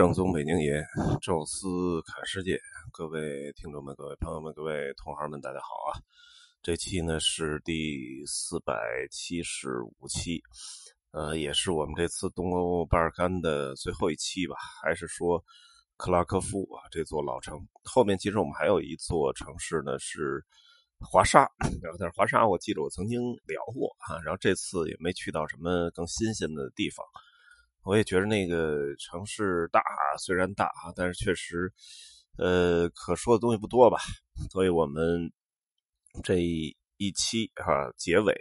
正宗北京爷，宙斯看世界，各位听众们、各位朋友们、各位同行们，大家好啊！这期呢是第四百七十五期，呃，也是我们这次东欧巴尔干的最后一期吧。还是说克拉科夫啊这座老城？后面其实我们还有一座城市呢是华沙，然后但是华沙我记得我曾经聊过啊，然后这次也没去到什么更新鲜的地方。我也觉得那个城市大，虽然大啊，但是确实，呃，可说的东西不多吧。所以我们这一期哈结尾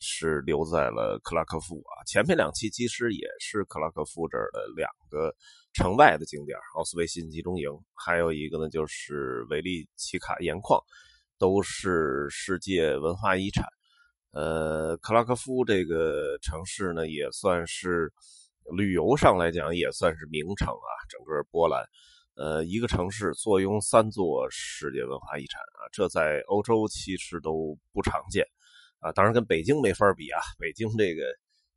是留在了克拉科夫啊。前面两期其实也是克拉科夫这儿的两个城外的景点，奥斯维辛集中营，还有一个呢就是维利奇卡盐矿，都是世界文化遗产。呃，克拉科夫这个城市呢，也算是。旅游上来讲也算是名城啊，整个波兰，呃，一个城市坐拥三座世界文化遗产啊，这在欧洲其实都不常见啊。当然跟北京没法比啊，北京这个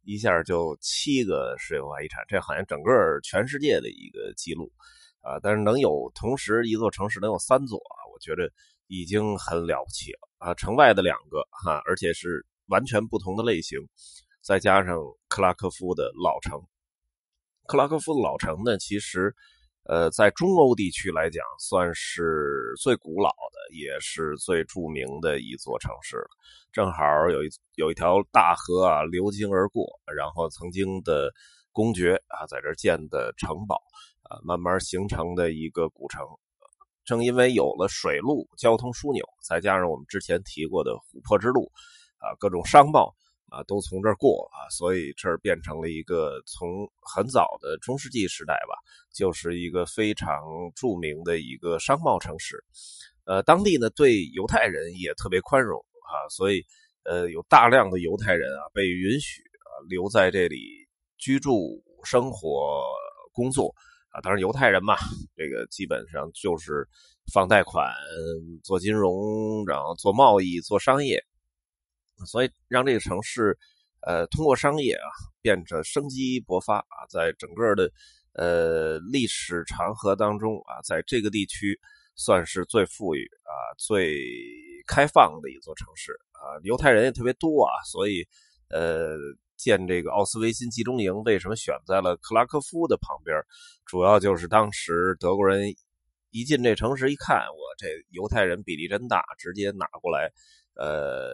一下就七个世界文化遗产，这好像整个全世界的一个记录啊。但是能有同时一座城市能有三座啊，我觉得已经很了不起了啊。城外的两个哈，而且是完全不同的类型，再加上克拉科夫的老城。克拉科夫老城呢，其实，呃，在中欧地区来讲，算是最古老的，也是最著名的一座城市了。正好有一有一条大河啊，流经而过，然后曾经的公爵啊，在这建的城堡啊，慢慢形成的一个古城。正因为有了水路交通枢纽，再加上我们之前提过的琥珀之路啊，各种商贸。啊，都从这儿过啊，所以这儿变成了一个从很早的中世纪时代吧，就是一个非常著名的一个商贸城市。呃，当地呢对犹太人也特别宽容啊，所以呃有大量的犹太人啊被允许啊留在这里居住、生活、工作啊。当然，犹太人嘛，这个基本上就是放贷款、做金融，然后做贸易、做商业。所以让这个城市，呃，通过商业啊，变得生机勃发啊，在整个的呃历史长河当中啊，在这个地区算是最富裕啊、最开放的一座城市啊，犹太人也特别多啊，所以呃，建这个奥斯维辛集中营为什么选在了克拉科夫的旁边？主要就是当时德国人一进这城市一看，我这犹太人比例真大，直接拿过来，呃。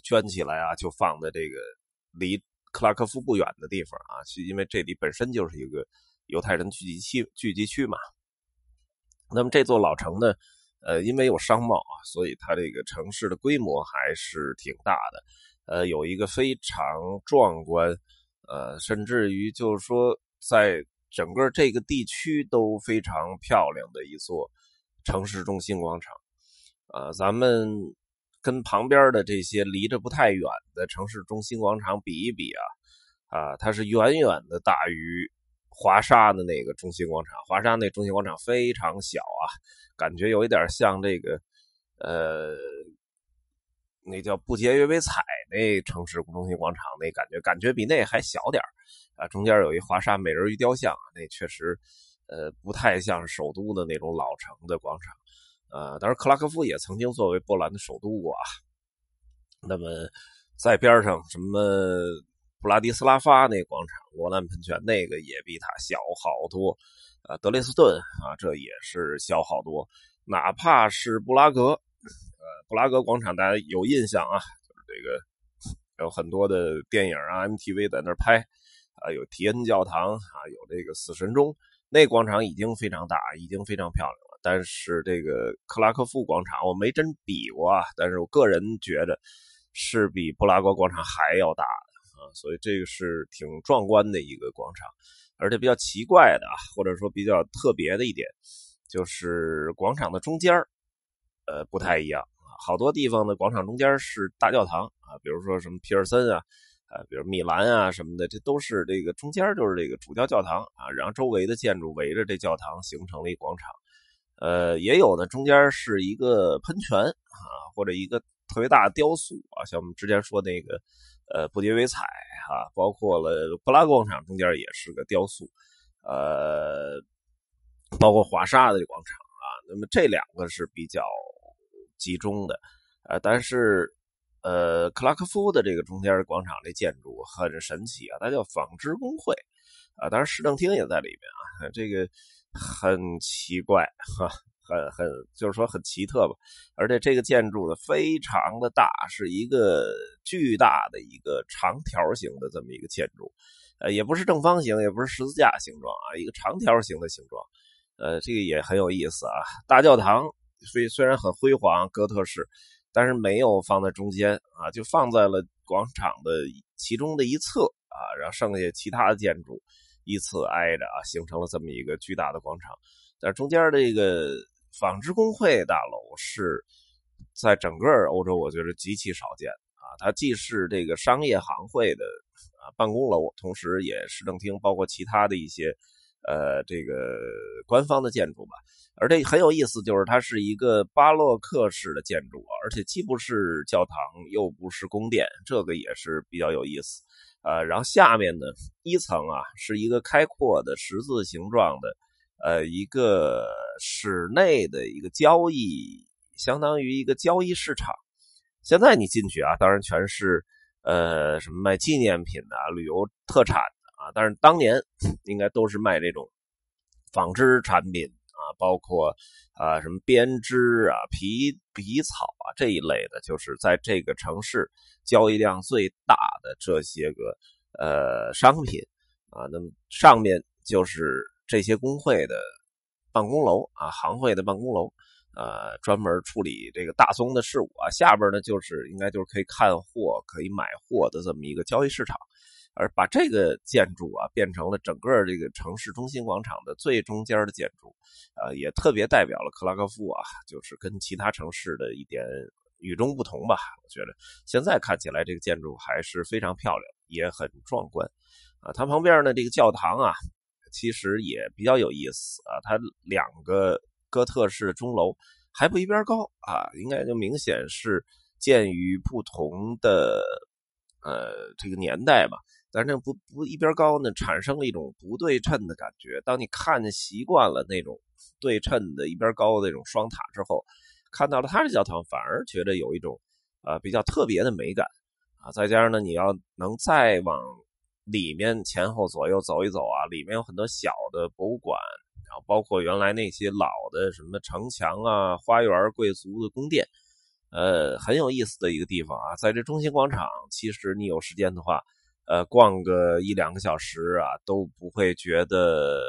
圈起来啊，就放在这个离克拉科夫不远的地方啊，是因为这里本身就是一个犹太人聚集区聚集区嘛。那么这座老城呢，呃，因为有商贸啊，所以它这个城市的规模还是挺大的，呃，有一个非常壮观，呃，甚至于就是说，在整个这个地区都非常漂亮的一座城市中心广场，呃，咱们。跟旁边的这些离着不太远的城市中心广场比一比啊，啊，它是远远的大于华沙的那个中心广场。华沙那中心广场非常小啊，感觉有一点像这个，呃，那叫不节约为彩那城市中心广场那感觉，感觉比那还小点啊。中间有一华沙美人鱼雕像，那确实，呃，不太像首都的那种老城的广场。呃，当然，克拉科夫也曾经作为波兰的首都过啊。那么，在边上什么布拉迪斯拉发那广场、罗兰喷泉，那个也比它小好多。啊，德累斯顿啊，这也是小好多。哪怕是布拉格，呃，布拉格广场大家有印象啊，就是这个有很多的电影啊，MTV 在那儿拍啊，有提恩教堂啊，有这个死神钟，那广场已经非常大，已经非常漂亮了。但是这个克拉科夫广场我没真比过啊，但是我个人觉得是比布拉格广场还要大的啊，所以这个是挺壮观的一个广场，而且比较奇怪的啊，或者说比较特别的一点，就是广场的中间呃，不太一样啊，好多地方的广场中间是大教堂啊，比如说什么皮尔森啊，啊，比如米兰啊什么的，这都是这个中间就是这个主教教堂啊，然后周围的建筑围着这教堂形成了一广场。呃，也有呢，中间是一个喷泉啊，或者一个特别大的雕塑啊，像我们之前说那个，呃，不节为彩哈，包括了布拉广场中间也是个雕塑，呃，包括华沙的广场啊。那么这两个是比较集中的，呃，但是呃，克拉科夫的这个中间的广场这建筑很神奇啊，它叫纺织工会啊，当然市政厅也在里面啊，这个很奇怪 哈。很很就是说很奇特吧，而且这个建筑呢非常的大，是一个巨大的一个长条形的这么一个建筑，呃，也不是正方形，也不是十字架形状啊，一个长条形的形状，呃，这个也很有意思啊。大教堂虽虽然很辉煌，哥特式，但是没有放在中间啊，就放在了广场的其中的一侧啊，然后剩下其他的建筑依次挨着啊，形成了这么一个巨大的广场，但中间这个。纺织工会大楼是在整个欧洲，我觉得极其少见啊。它既是这个商业行会的啊办公楼，同时也市政厅，包括其他的一些呃这个官方的建筑吧。而这很有意思，就是它是一个巴洛克式的建筑，而且既不是教堂，又不是宫殿，这个也是比较有意思。呃，然后下面呢，一层啊是一个开阔的十字形状的。呃，一个室内的一个交易，相当于一个交易市场。现在你进去啊，当然全是呃什么卖纪念品的、旅游特产的啊。但是当年 应该都是卖这种纺织产品，包括啊什么编织啊、皮皮草啊这一类的，就是在这个城市交易量最大的这些个呃商品啊。那么上面就是。这些工会的办公楼啊，行会的办公楼，呃，专门处理这个大宗的事务啊。下边呢，就是应该就是可以看货、可以买货的这么一个交易市场。而把这个建筑啊，变成了整个这个城市中心广场的最中间的建筑，呃，也特别代表了克拉科夫啊，就是跟其他城市的一点与众不同吧。我觉得现在看起来这个建筑还是非常漂亮，也很壮观啊。它旁边呢，这个教堂啊。其实也比较有意思啊，它两个哥特式钟楼还不一边高啊，应该就明显是建于不同的呃这个年代吧。但是那不不一边高呢，产生了一种不对称的感觉。当你看习惯了那种对称的一边高的那种双塔之后，看到了它的教堂，反而觉得有一种呃比较特别的美感啊。再加上呢，你要能再往。里面前后左右走一走啊，里面有很多小的博物馆，然后包括原来那些老的什么城墙啊、花园、贵族的宫殿，呃，很有意思的一个地方啊。在这中心广场，其实你有时间的话，呃，逛个一两个小时啊，都不会觉得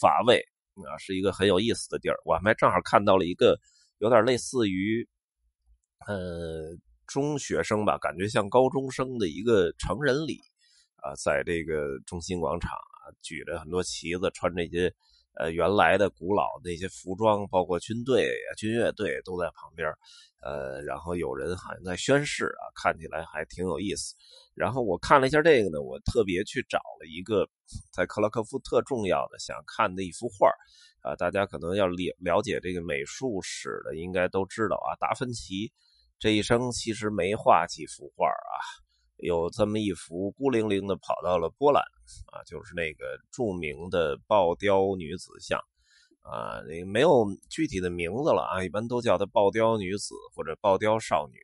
乏味啊，是一个很有意思的地儿。我还正好看到了一个有点类似于，呃，中学生吧，感觉像高中生的一个成人礼。啊，在这个中心广场啊，举着很多旗子，穿这些呃原来的古老那些服装，包括军队、军乐队都在旁边，呃，然后有人好像在宣誓啊，看起来还挺有意思。然后我看了一下这个呢，我特别去找了一个在克拉科夫特重要的想看的一幅画啊，大家可能要了了解这个美术史的，应该都知道啊，达芬奇这一生其实没画几幅画啊。有这么一幅孤零零的跑到了波兰，啊，就是那个著名的爆雕女子像，啊，没有具体的名字了啊，一般都叫她爆雕女子或者爆雕少女，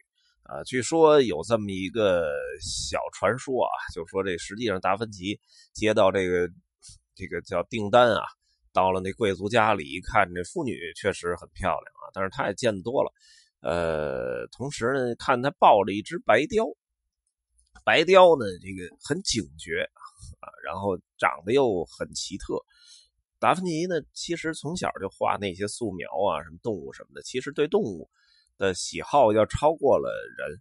啊，据说有这么一个小传说啊，就说这实际上达芬奇接到这个这个叫订单啊，到了那贵族家里一看，这妇女确实很漂亮啊，但是他也见得多了，呃，同时呢，看他抱着一只白雕。白雕呢，这个很警觉啊，然后长得又很奇特。达芬奇呢，其实从小就画那些素描啊，什么动物什么的，其实对动物的喜好要超过了人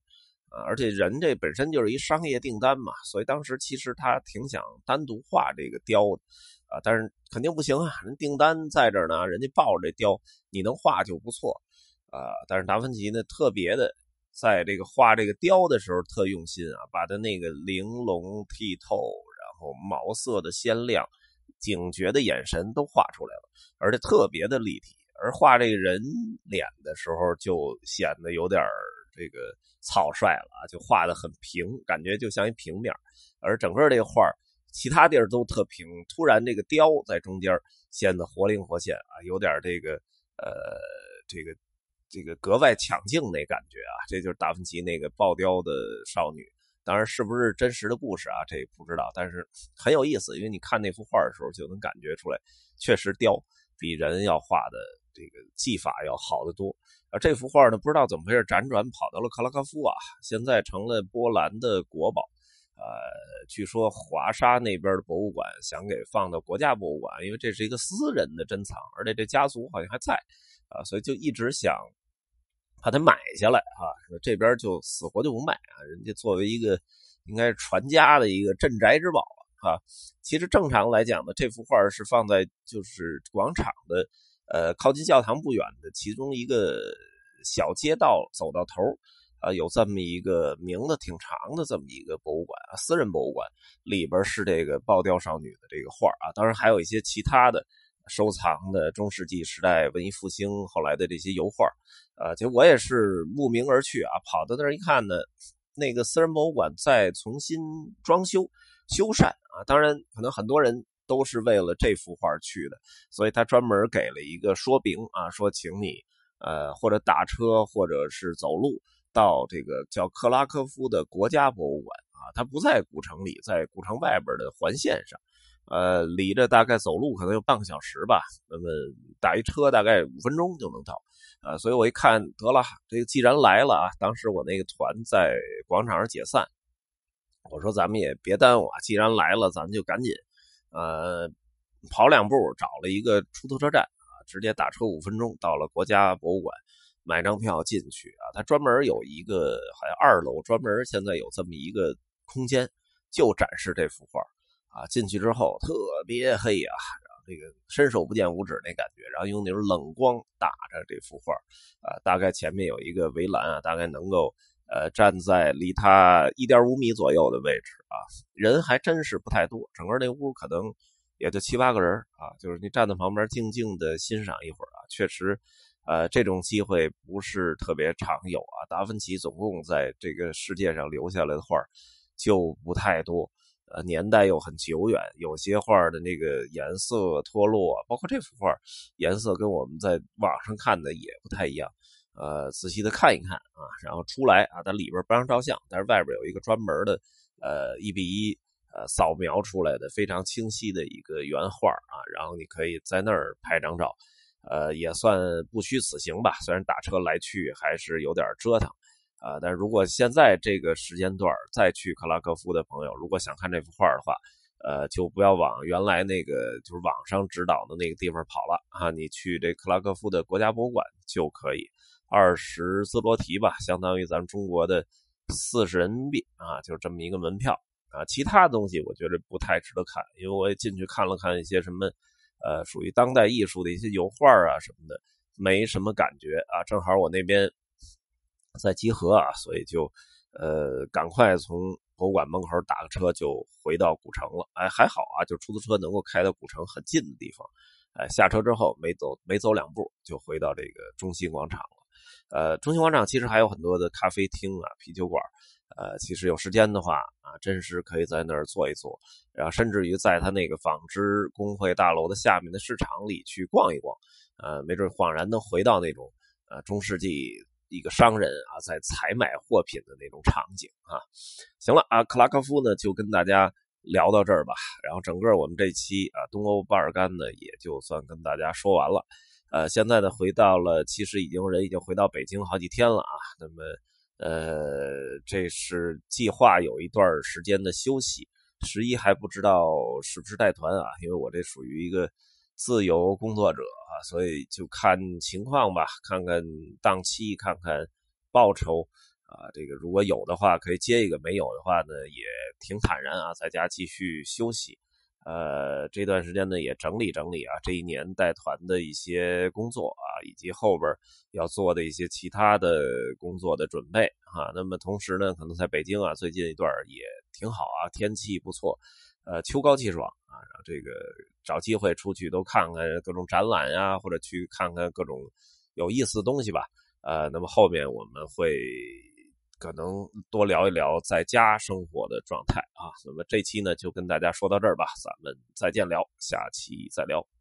啊。而且人这本身就是一商业订单嘛，所以当时其实他挺想单独画这个雕的啊，但是肯定不行啊，人订单在这呢，人家抱着这雕，你能画就不错啊。但是达芬奇呢，特别的。在这个画这个雕的时候特用心啊，把它那个玲珑剔透，然后毛色的鲜亮、警觉的眼神都画出来了，而且特别的立体。而画这个人脸的时候，就显得有点这个草率了啊，就画的很平，感觉就像一平面。而整个这个画其他地儿都特平，突然这个雕在中间显得活灵活现啊，有点这个呃这个这个格外抢镜那感觉啊，这就是达芬奇那个爆雕的少女。当然是不是真实的故事啊，这不知道，但是很有意思，因为你看那幅画的时候就能感觉出来，确实雕比人要画的这个技法要好得多。啊，这幅画呢，不知道怎么回事，辗转跑到了克拉科夫啊，现在成了波兰的国宝。呃，据说华沙那边的博物馆想给放到国家博物馆，因为这是一个私人的珍藏，而且这家族好像还在，啊，所以就一直想把它买下来啊。这边就死活就不卖啊，人家作为一个应该是传家的一个镇宅之宝啊。其实正常来讲呢，这幅画是放在就是广场的呃靠近教堂不远的其中一个小街道走到头。啊，有这么一个名字挺长的这么一个博物馆啊，私人博物馆里边是这个爆雕少女的这个画啊，当然还有一些其他的收藏的中世纪时代、文艺复兴后来的这些油画啊。就我也是慕名而去啊，跑到那儿一看呢，那个私人博物馆在重新装修修缮啊，当然可能很多人都是为了这幅画去的，所以他专门给了一个说明啊，说请你呃或者打车或者是走路。到这个叫克拉科夫的国家博物馆啊，它不在古城里，在古城外边的环线上，呃，离着大概走路可能有半个小时吧。那么打一车大概五分钟就能到，呃，所以我一看得了，这个既然来了啊，当时我那个团在广场上解散，我说咱们也别耽误啊，既然来了，咱们就赶紧，呃，跑两步找了一个出租车站啊，直接打车五分钟到了国家博物馆。买张票进去啊，他专门有一个，好像二楼专门现在有这么一个空间，就展示这幅画啊。进去之后特别黑啊，然后这个伸手不见五指那感觉，然后用那种冷光打着这幅画啊，大概前面有一个围栏啊，大概能够呃站在离他一点五米左右的位置啊，人还真是不太多，整个那屋可能也就七八个人啊，就是你站在旁边静静的欣赏一会儿啊，确实。呃，这种机会不是特别常有啊。达芬奇总共在这个世界上留下来的画就不太多，呃，年代又很久远，有些画的那个颜色脱落，包括这幅画颜色跟我们在网上看的也不太一样。呃，仔细的看一看啊，然后出来啊，它里边不让照相，但是外边有一个专门的呃一比一呃扫描出来的非常清晰的一个原画啊，然后你可以在那儿拍张照。呃，也算不虚此行吧。虽然打车来去还是有点折腾，啊，但如果现在这个时间段再去克拉科夫的朋友，如果想看这幅画的话，呃，就不要往原来那个就是网上指导的那个地方跑了啊，你去这克拉科夫的国家博物馆就可以，二十兹罗提吧，相当于咱们中国的四十人民币啊，就这么一个门票啊。其他东西我觉得不太值得看，因为我也进去看了看一些什么。呃，属于当代艺术的一些油画啊什么的，没什么感觉啊。正好我那边在集合啊，所以就呃赶快从博物馆门口打个车就回到古城了。哎，还好啊，就出租车能够开到古城很近的地方。哎，下车之后没走没走两步就回到这个中心广场。呃，中心广场其实还有很多的咖啡厅啊、啤酒馆。呃，其实有时间的话啊，真是可以在那儿坐一坐，然后甚至于在他那个纺织工会大楼的下面的市场里去逛一逛，呃，没准恍然能回到那种呃中世纪一个商人啊在采买货品的那种场景啊。行了啊，克拉科夫呢就跟大家聊到这儿吧，然后整个我们这期啊东欧巴尔干呢也就算跟大家说完了。呃，现在呢回到了，其实已经人已经回到北京好几天了啊，那么。呃，这是计划有一段时间的休息，十一还不知道是不是带团啊？因为我这属于一个自由工作者啊，所以就看情况吧，看看档期，看看报酬啊。这个如果有的话可以接一个，没有的话呢也挺坦然啊，在家继续休息。呃，这段时间呢也整理整理啊，这一年带团的一些工作啊，以及后边要做的一些其他的工作的准备啊。那么同时呢，可能在北京啊，最近一段也挺好啊，天气不错，呃，秋高气爽啊。然后这个找机会出去都看看各种展览呀，或者去看看各种有意思的东西吧。呃，那么后面我们会可能多聊一聊在家生活的状态啊。那么这期呢就跟大家说到这儿吧，咱们再见聊，下期再聊。